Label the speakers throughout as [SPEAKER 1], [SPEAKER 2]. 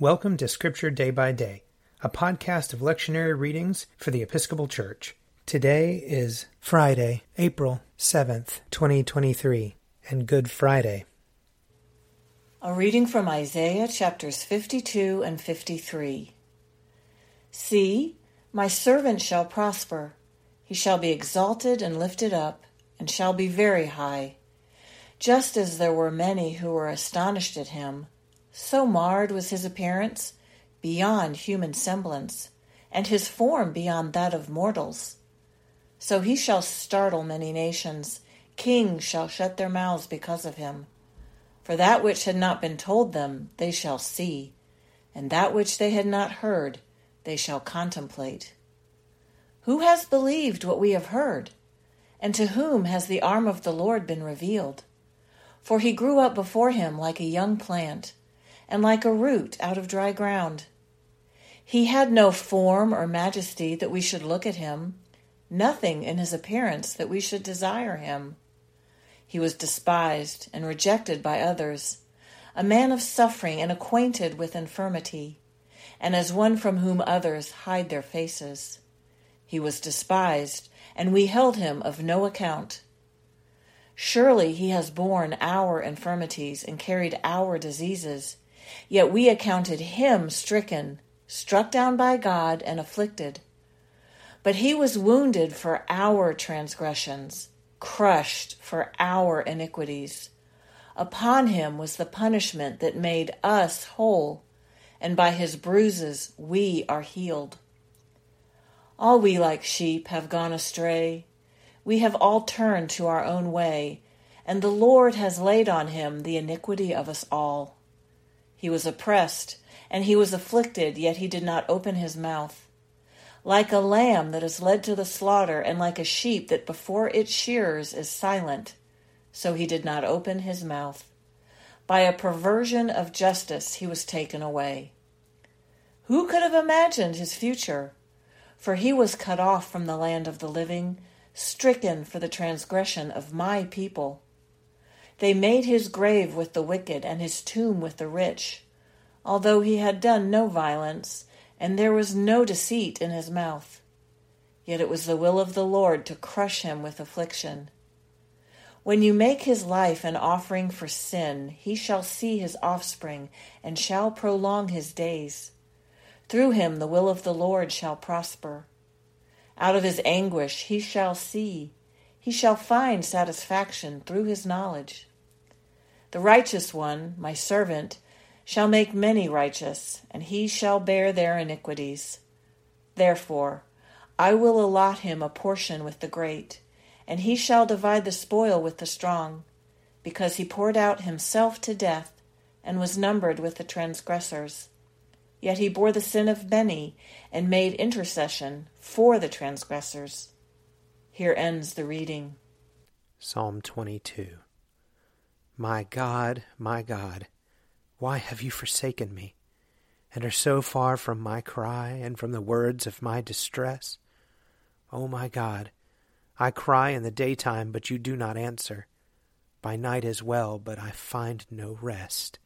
[SPEAKER 1] Welcome to Scripture Day by Day, a podcast of lectionary readings for the Episcopal Church. Today is Friday, April 7th, 2023, and Good Friday.
[SPEAKER 2] A reading from Isaiah chapters 52 and 53. See, my servant shall prosper. He shall be exalted and lifted up, and shall be very high. Just as there were many who were astonished at him, so marred was his appearance, beyond human semblance, and his form beyond that of mortals. So he shall startle many nations, kings shall shut their mouths because of him. For that which had not been told them they shall see, and that which they had not heard they shall contemplate. Who has believed what we have heard? And to whom has the arm of the Lord been revealed? For he grew up before him like a young plant and like a root out of dry ground. He had no form or majesty that we should look at him, nothing in his appearance that we should desire him. He was despised and rejected by others, a man of suffering and acquainted with infirmity, and as one from whom others hide their faces. He was despised, and we held him of no account. Surely he has borne our infirmities and carried our diseases. Yet we accounted him stricken, struck down by God, and afflicted. But he was wounded for our transgressions, crushed for our iniquities. Upon him was the punishment that made us whole, and by his bruises we are healed. All we like sheep have gone astray. We have all turned to our own way, and the Lord has laid on him the iniquity of us all. He was oppressed, and he was afflicted, yet he did not open his mouth. Like a lamb that is led to the slaughter, and like a sheep that before its shearers is silent, so he did not open his mouth. By a perversion of justice he was taken away. Who could have imagined his future? For he was cut off from the land of the living, stricken for the transgression of my people. They made his grave with the wicked and his tomb with the rich, although he had done no violence, and there was no deceit in his mouth. Yet it was the will of the Lord to crush him with affliction. When you make his life an offering for sin, he shall see his offspring and shall prolong his days. Through him the will of the Lord shall prosper. Out of his anguish he shall see, he shall find satisfaction through his knowledge. The righteous one, my servant, shall make many righteous, and he shall bear their iniquities. Therefore, I will allot him a portion with the great, and he shall divide the spoil with the strong, because he poured out himself to death, and was numbered with the transgressors. Yet he bore the sin of many, and made intercession for the transgressors. Here ends the reading.
[SPEAKER 1] Psalm 22 my God, my God, why have you forsaken me, and are so far from my cry and from the words of my distress? O oh my God, I cry in the daytime, but you do not answer, by night as well, but I find no rest.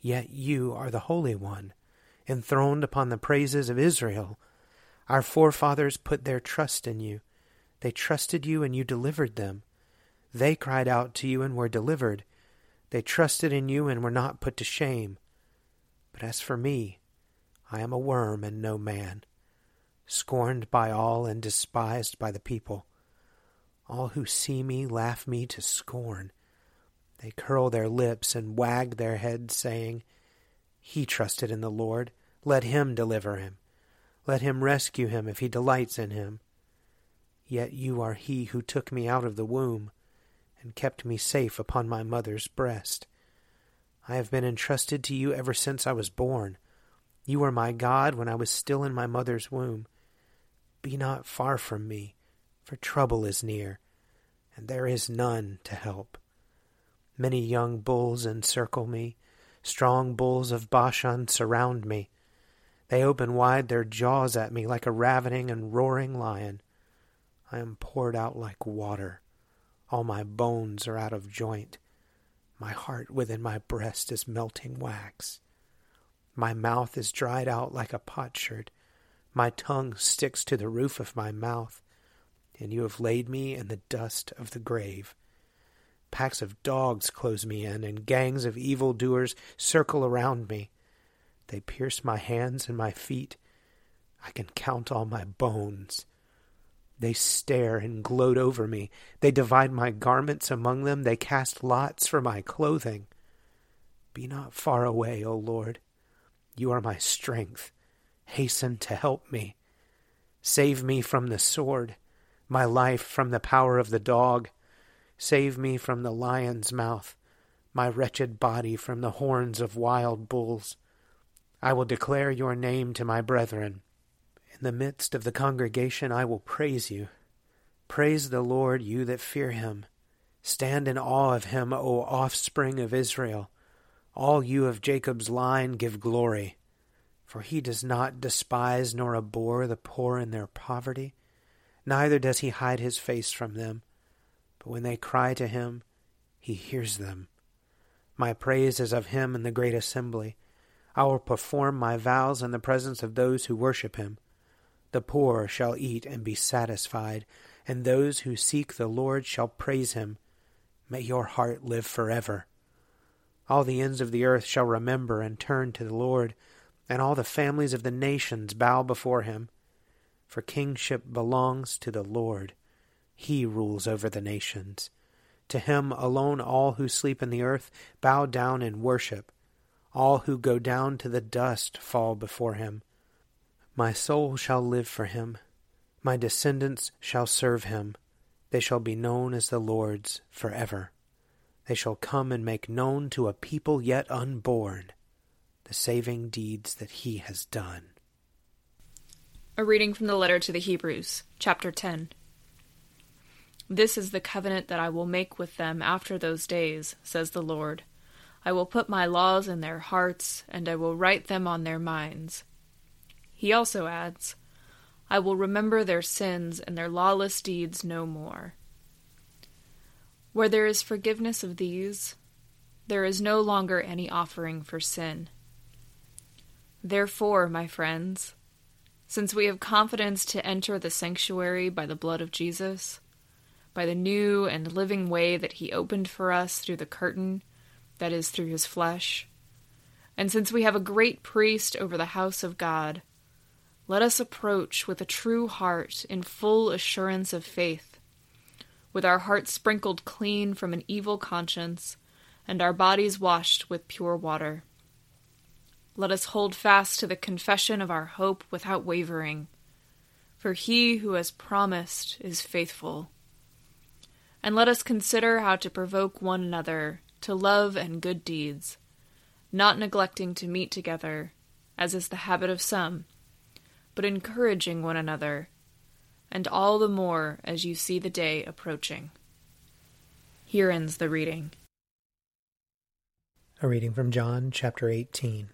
[SPEAKER 1] Yet you are the Holy One, enthroned upon the praises of Israel. Our forefathers put their trust in you. They trusted you, and you delivered them. They cried out to you and were delivered. They trusted in you and were not put to shame. But as for me, I am a worm and no man, scorned by all and despised by the people. All who see me laugh me to scorn. They curl their lips and wag their heads, saying, He trusted in the Lord. Let him deliver him. Let him rescue him if he delights in him. Yet you are he who took me out of the womb and kept me safe upon my mother's breast. I have been entrusted to you ever since I was born. You were my God when I was still in my mother's womb. Be not far from me, for trouble is near, and there is none to help. Many young bulls encircle me, strong bulls of Bashan surround me. They open wide their jaws at me like a ravening and roaring lion. I am poured out like water. All my bones are out of joint. My heart within my breast is melting wax. My mouth is dried out like a potsherd. My tongue sticks to the roof of my mouth, and you have laid me in the dust of the grave. Packs of dogs close me in, and gangs of evil doers circle around me. They pierce my hands and my feet. I can count all my bones. They stare and gloat over me. They divide my garments among them. They cast lots for my clothing. Be not far away, O Lord. You are my strength. Hasten to help me. Save me from the sword, my life from the power of the dog. Save me from the lion's mouth, my wretched body from the horns of wild bulls. I will declare your name to my brethren. In the midst of the congregation I will praise you. Praise the Lord, you that fear him. Stand in awe of him, O offspring of Israel. All you of Jacob's line give glory. For he does not despise nor abhor the poor in their poverty, neither does he hide his face from them. But when they cry to him, he hears them. My praise is of him in the great assembly. I will perform my vows in the presence of those who worship him. The poor shall eat and be satisfied, and those who seek the Lord shall praise him. May your heart live forever. All the ends of the earth shall remember and turn to the Lord, and all the families of the nations bow before him. For kingship belongs to the Lord. He rules over the nations. To him alone all who sleep in the earth bow down and worship. All who go down to the dust fall before him. My soul shall live for him. My descendants shall serve him. They shall be known as the Lord's forever. They shall come and make known to a people yet unborn the saving deeds that he has done.
[SPEAKER 3] A reading from the letter to the Hebrews, chapter 10. This is the covenant that I will make with them after those days, says the Lord. I will put my laws in their hearts, and I will write them on their minds. He also adds, I will remember their sins and their lawless deeds no more. Where there is forgiveness of these, there is no longer any offering for sin. Therefore, my friends, since we have confidence to enter the sanctuary by the blood of Jesus, by the new and living way that he opened for us through the curtain, that is, through his flesh. And since we have a great priest over the house of God, let us approach with a true heart in full assurance of faith, with our hearts sprinkled clean from an evil conscience, and our bodies washed with pure water. Let us hold fast to the confession of our hope without wavering, for he who has promised is faithful. And let us consider how to provoke one another to love and good deeds, not neglecting to meet together, as is the habit of some, but encouraging one another, and all the more as you see the day approaching. Here ends the reading.
[SPEAKER 1] A reading from John chapter 18.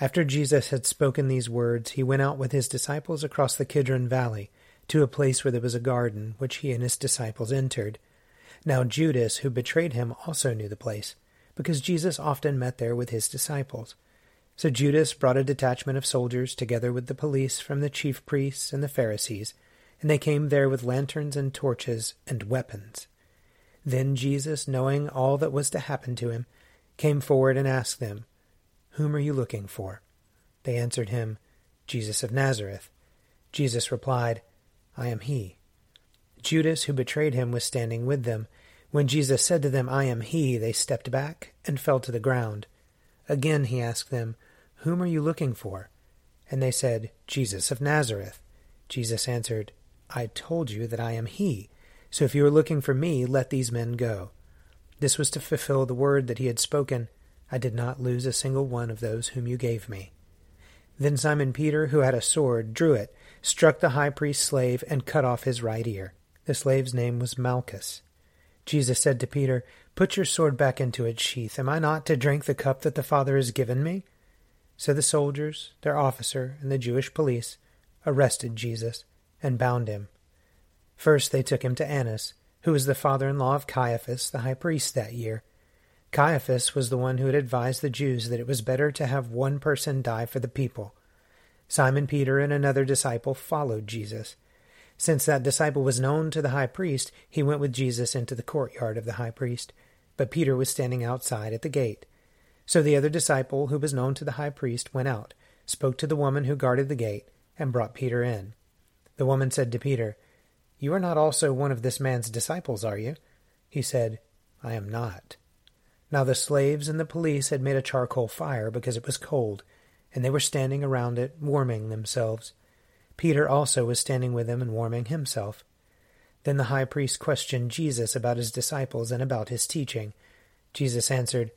[SPEAKER 1] After Jesus had spoken these words, he went out with his disciples across the Kidron Valley to a place where there was a garden, which he and his disciples entered. Now Judas, who betrayed him, also knew the place, because Jesus often met there with his disciples. So Judas brought a detachment of soldiers together with the police from the chief priests and the Pharisees, and they came there with lanterns and torches and weapons. Then Jesus, knowing all that was to happen to him, came forward and asked them, Whom are you looking for? They answered him, Jesus of Nazareth. Jesus replied, I am he. Judas, who betrayed him, was standing with them. When Jesus said to them, I am he, they stepped back and fell to the ground. Again he asked them, Whom are you looking for? And they said, Jesus of Nazareth. Jesus answered, I told you that I am he. So if you are looking for me, let these men go. This was to fulfill the word that he had spoken I did not lose a single one of those whom you gave me. Then Simon Peter, who had a sword, drew it, struck the high priest's slave, and cut off his right ear. The slave's name was Malchus. Jesus said to Peter, Put your sword back into its sheath. Am I not to drink the cup that the Father has given me? So the soldiers, their officer, and the Jewish police arrested Jesus and bound him. First they took him to Annas, who was the father in law of Caiaphas, the high priest that year. Caiaphas was the one who had advised the Jews that it was better to have one person die for the people. Simon Peter and another disciple followed Jesus. Since that disciple was known to the high priest, he went with Jesus into the courtyard of the high priest, but Peter was standing outside at the gate. So the other disciple, who was known to the high priest, went out, spoke to the woman who guarded the gate, and brought Peter in. The woman said to Peter, You are not also one of this man's disciples, are you? He said, I am not. Now the slaves and the police had made a charcoal fire because it was cold, and they were standing around it, warming themselves. Peter also was standing with them and warming himself. Then the high priest questioned Jesus about his disciples and about his teaching. Jesus answered,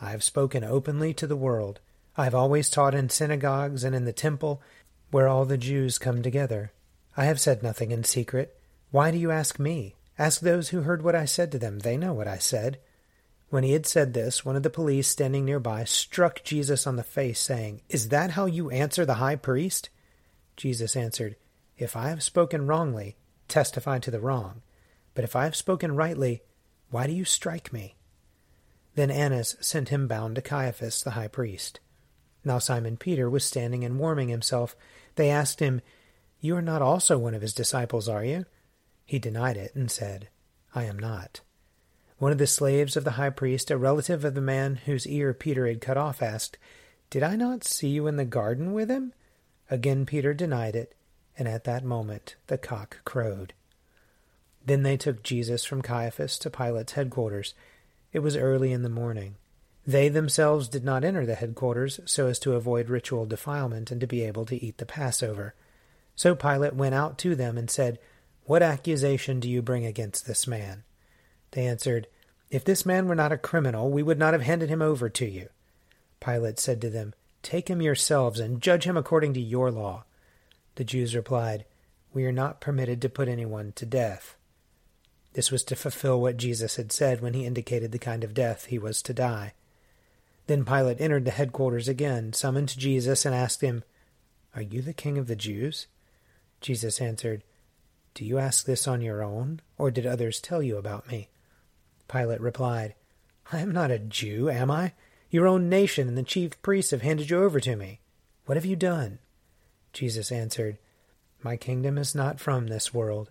[SPEAKER 1] I have spoken openly to the world. I have always taught in synagogues and in the temple, where all the Jews come together. I have said nothing in secret. Why do you ask me? Ask those who heard what I said to them. They know what I said. When he had said this, one of the police standing nearby struck Jesus on the face, saying, Is that how you answer the high priest? Jesus answered, If I have spoken wrongly, testify to the wrong. But if I have spoken rightly, why do you strike me? Then Annas sent him bound to Caiaphas the high priest. Now Simon Peter was standing and warming himself. They asked him, You are not also one of his disciples, are you? He denied it and said, I am not. One of the slaves of the high priest, a relative of the man whose ear Peter had cut off, asked, Did I not see you in the garden with him? Again Peter denied it, and at that moment the cock crowed. Then they took Jesus from Caiaphas to Pilate's headquarters. It was early in the morning. They themselves did not enter the headquarters so as to avoid ritual defilement and to be able to eat the Passover. So Pilate went out to them and said, What accusation do you bring against this man? They answered, If this man were not a criminal, we would not have handed him over to you. Pilate said to them, Take him yourselves and judge him according to your law. The Jews replied, We are not permitted to put anyone to death. This was to fulfill what Jesus had said when he indicated the kind of death he was to die. Then Pilate entered the headquarters again, summoned Jesus, and asked him, Are you the king of the Jews? Jesus answered, Do you ask this on your own, or did others tell you about me? Pilate replied, I am not a Jew, am I? Your own nation and the chief priests have handed you over to me. What have you done? Jesus answered, My kingdom is not from this world.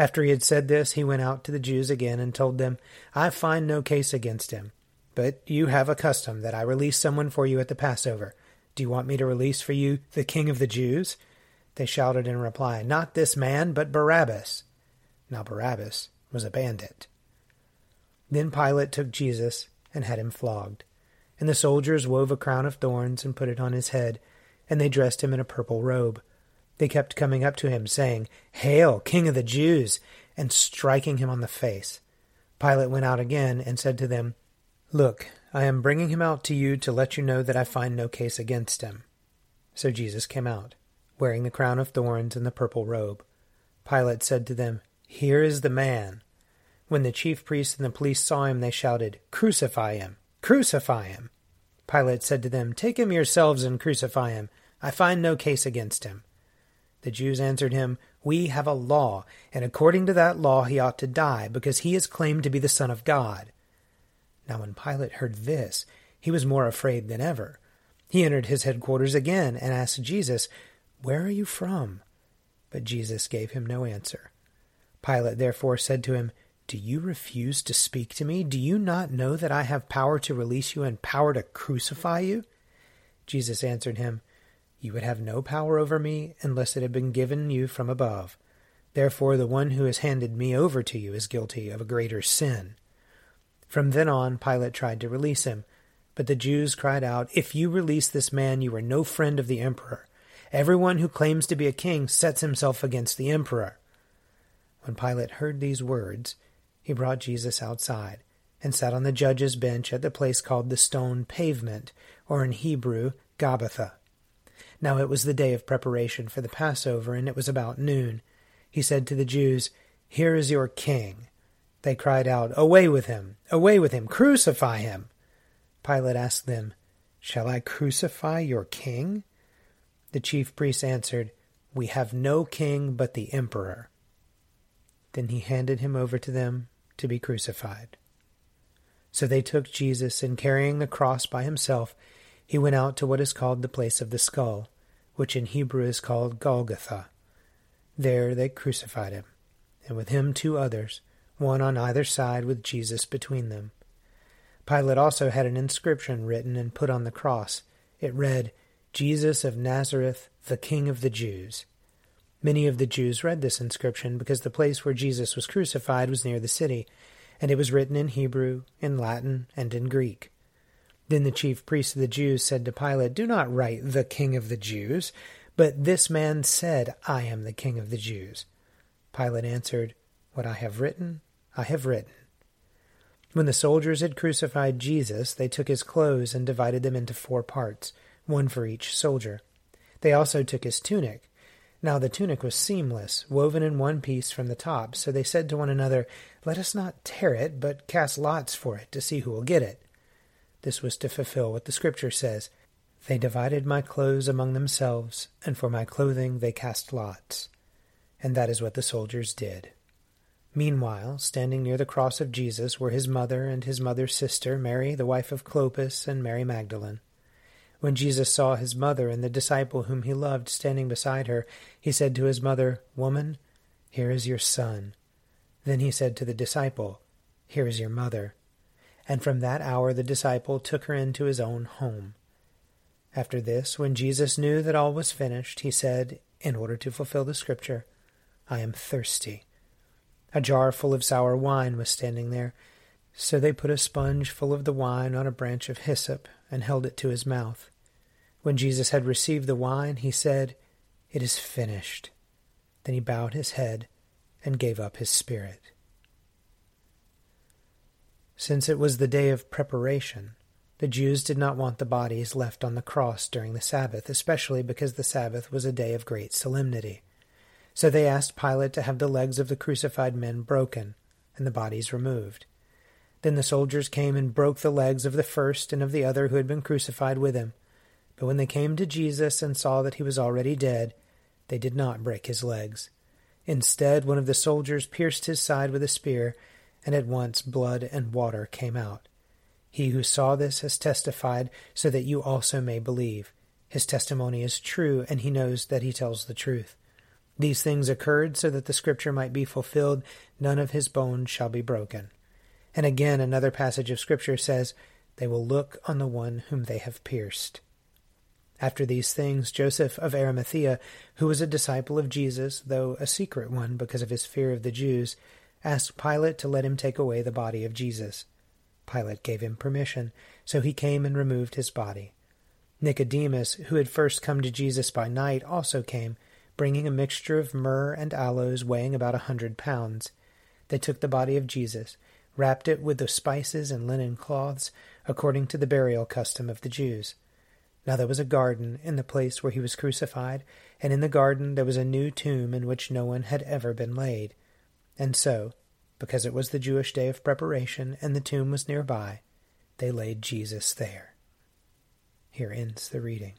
[SPEAKER 1] After he had said this, he went out to the Jews again and told them, I find no case against him. But you have a custom that I release someone for you at the Passover. Do you want me to release for you the king of the Jews? They shouted in reply, Not this man, but Barabbas. Now Barabbas was a bandit. Then Pilate took Jesus and had him flogged. And the soldiers wove a crown of thorns and put it on his head, and they dressed him in a purple robe. They kept coming up to him, saying, Hail, King of the Jews! and striking him on the face. Pilate went out again and said to them, Look, I am bringing him out to you to let you know that I find no case against him. So Jesus came out, wearing the crown of thorns and the purple robe. Pilate said to them, Here is the man. When the chief priests and the police saw him, they shouted, Crucify him! Crucify him! Pilate said to them, Take him yourselves and crucify him. I find no case against him. The Jews answered him, We have a law, and according to that law he ought to die, because he is claimed to be the Son of God. Now when Pilate heard this, he was more afraid than ever. He entered his headquarters again and asked Jesus, Where are you from? But Jesus gave him no answer. Pilate therefore said to him, do you refuse to speak to me? Do you not know that I have power to release you and power to crucify you? Jesus answered him, You would have no power over me unless it had been given you from above. Therefore, the one who has handed me over to you is guilty of a greater sin. From then on, Pilate tried to release him. But the Jews cried out, If you release this man, you are no friend of the emperor. Everyone who claims to be a king sets himself against the emperor. When Pilate heard these words, he brought Jesus outside and sat on the judge's bench at the place called the stone pavement, or in Hebrew, Gabbatha. Now it was the day of preparation for the Passover, and it was about noon. He said to the Jews, Here is your king. They cried out, Away with him! Away with him! Crucify him! Pilate asked them, Shall I crucify your king? The chief priests answered, We have no king but the emperor. Then he handed him over to them to be crucified. So they took Jesus, and carrying the cross by himself, he went out to what is called the place of the skull, which in Hebrew is called Golgotha. There they crucified him, and with him two others, one on either side with Jesus between them. Pilate also had an inscription written and put on the cross. It read, Jesus of Nazareth, the King of the Jews. Many of the Jews read this inscription because the place where Jesus was crucified was near the city, and it was written in Hebrew, in Latin, and in Greek. Then the chief priests of the Jews said to Pilate, Do not write the King of the Jews, but this man said, I am the King of the Jews. Pilate answered, What I have written, I have written. When the soldiers had crucified Jesus, they took his clothes and divided them into four parts, one for each soldier. They also took his tunic now the tunic was seamless, woven in one piece from the top, so they said to one another, Let us not tear it, but cast lots for it to see who will get it. This was to fulfill what the Scripture says They divided my clothes among themselves, and for my clothing they cast lots. And that is what the soldiers did. Meanwhile, standing near the cross of Jesus were his mother and his mother's sister, Mary, the wife of Clopas, and Mary Magdalene. When Jesus saw his mother and the disciple whom he loved standing beside her, he said to his mother, Woman, here is your son. Then he said to the disciple, Here is your mother. And from that hour the disciple took her into his own home. After this, when Jesus knew that all was finished, he said, in order to fulfill the scripture, I am thirsty. A jar full of sour wine was standing there. So they put a sponge full of the wine on a branch of hyssop and held it to his mouth. When Jesus had received the wine, he said, It is finished. Then he bowed his head and gave up his spirit. Since it was the day of preparation, the Jews did not want the bodies left on the cross during the Sabbath, especially because the Sabbath was a day of great solemnity. So they asked Pilate to have the legs of the crucified men broken and the bodies removed. Then the soldiers came and broke the legs of the first and of the other who had been crucified with him. But when they came to Jesus and saw that he was already dead, they did not break his legs. Instead, one of the soldiers pierced his side with a spear, and at once blood and water came out. He who saw this has testified, so that you also may believe. His testimony is true, and he knows that he tells the truth. These things occurred so that the scripture might be fulfilled none of his bones shall be broken. And again, another passage of scripture says, They will look on the one whom they have pierced. After these things, Joseph of Arimathea, who was a disciple of Jesus, though a secret one because of his fear of the Jews, asked Pilate to let him take away the body of Jesus. Pilate gave him permission, so he came and removed his body. Nicodemus, who had first come to Jesus by night, also came, bringing a mixture of myrrh and aloes weighing about a hundred pounds. They took the body of Jesus, wrapped it with the spices and linen cloths, according to the burial custom of the Jews. Now there was a garden in the place where he was crucified, and in the garden there was a new tomb in which no one had ever been laid. And so, because it was the Jewish day of preparation and the tomb was nearby, they laid Jesus there. Here ends the reading.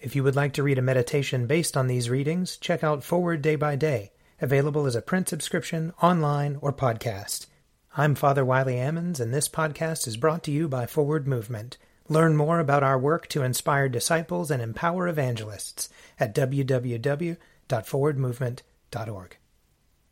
[SPEAKER 1] If you would like to read a meditation based on these readings, check out Forward Day by Day, available as a print subscription, online, or podcast. I'm Father Wiley Ammons, and this podcast is brought to you by Forward Movement Learn more about our work to inspire disciples and empower evangelists at www.forwardmovement.org.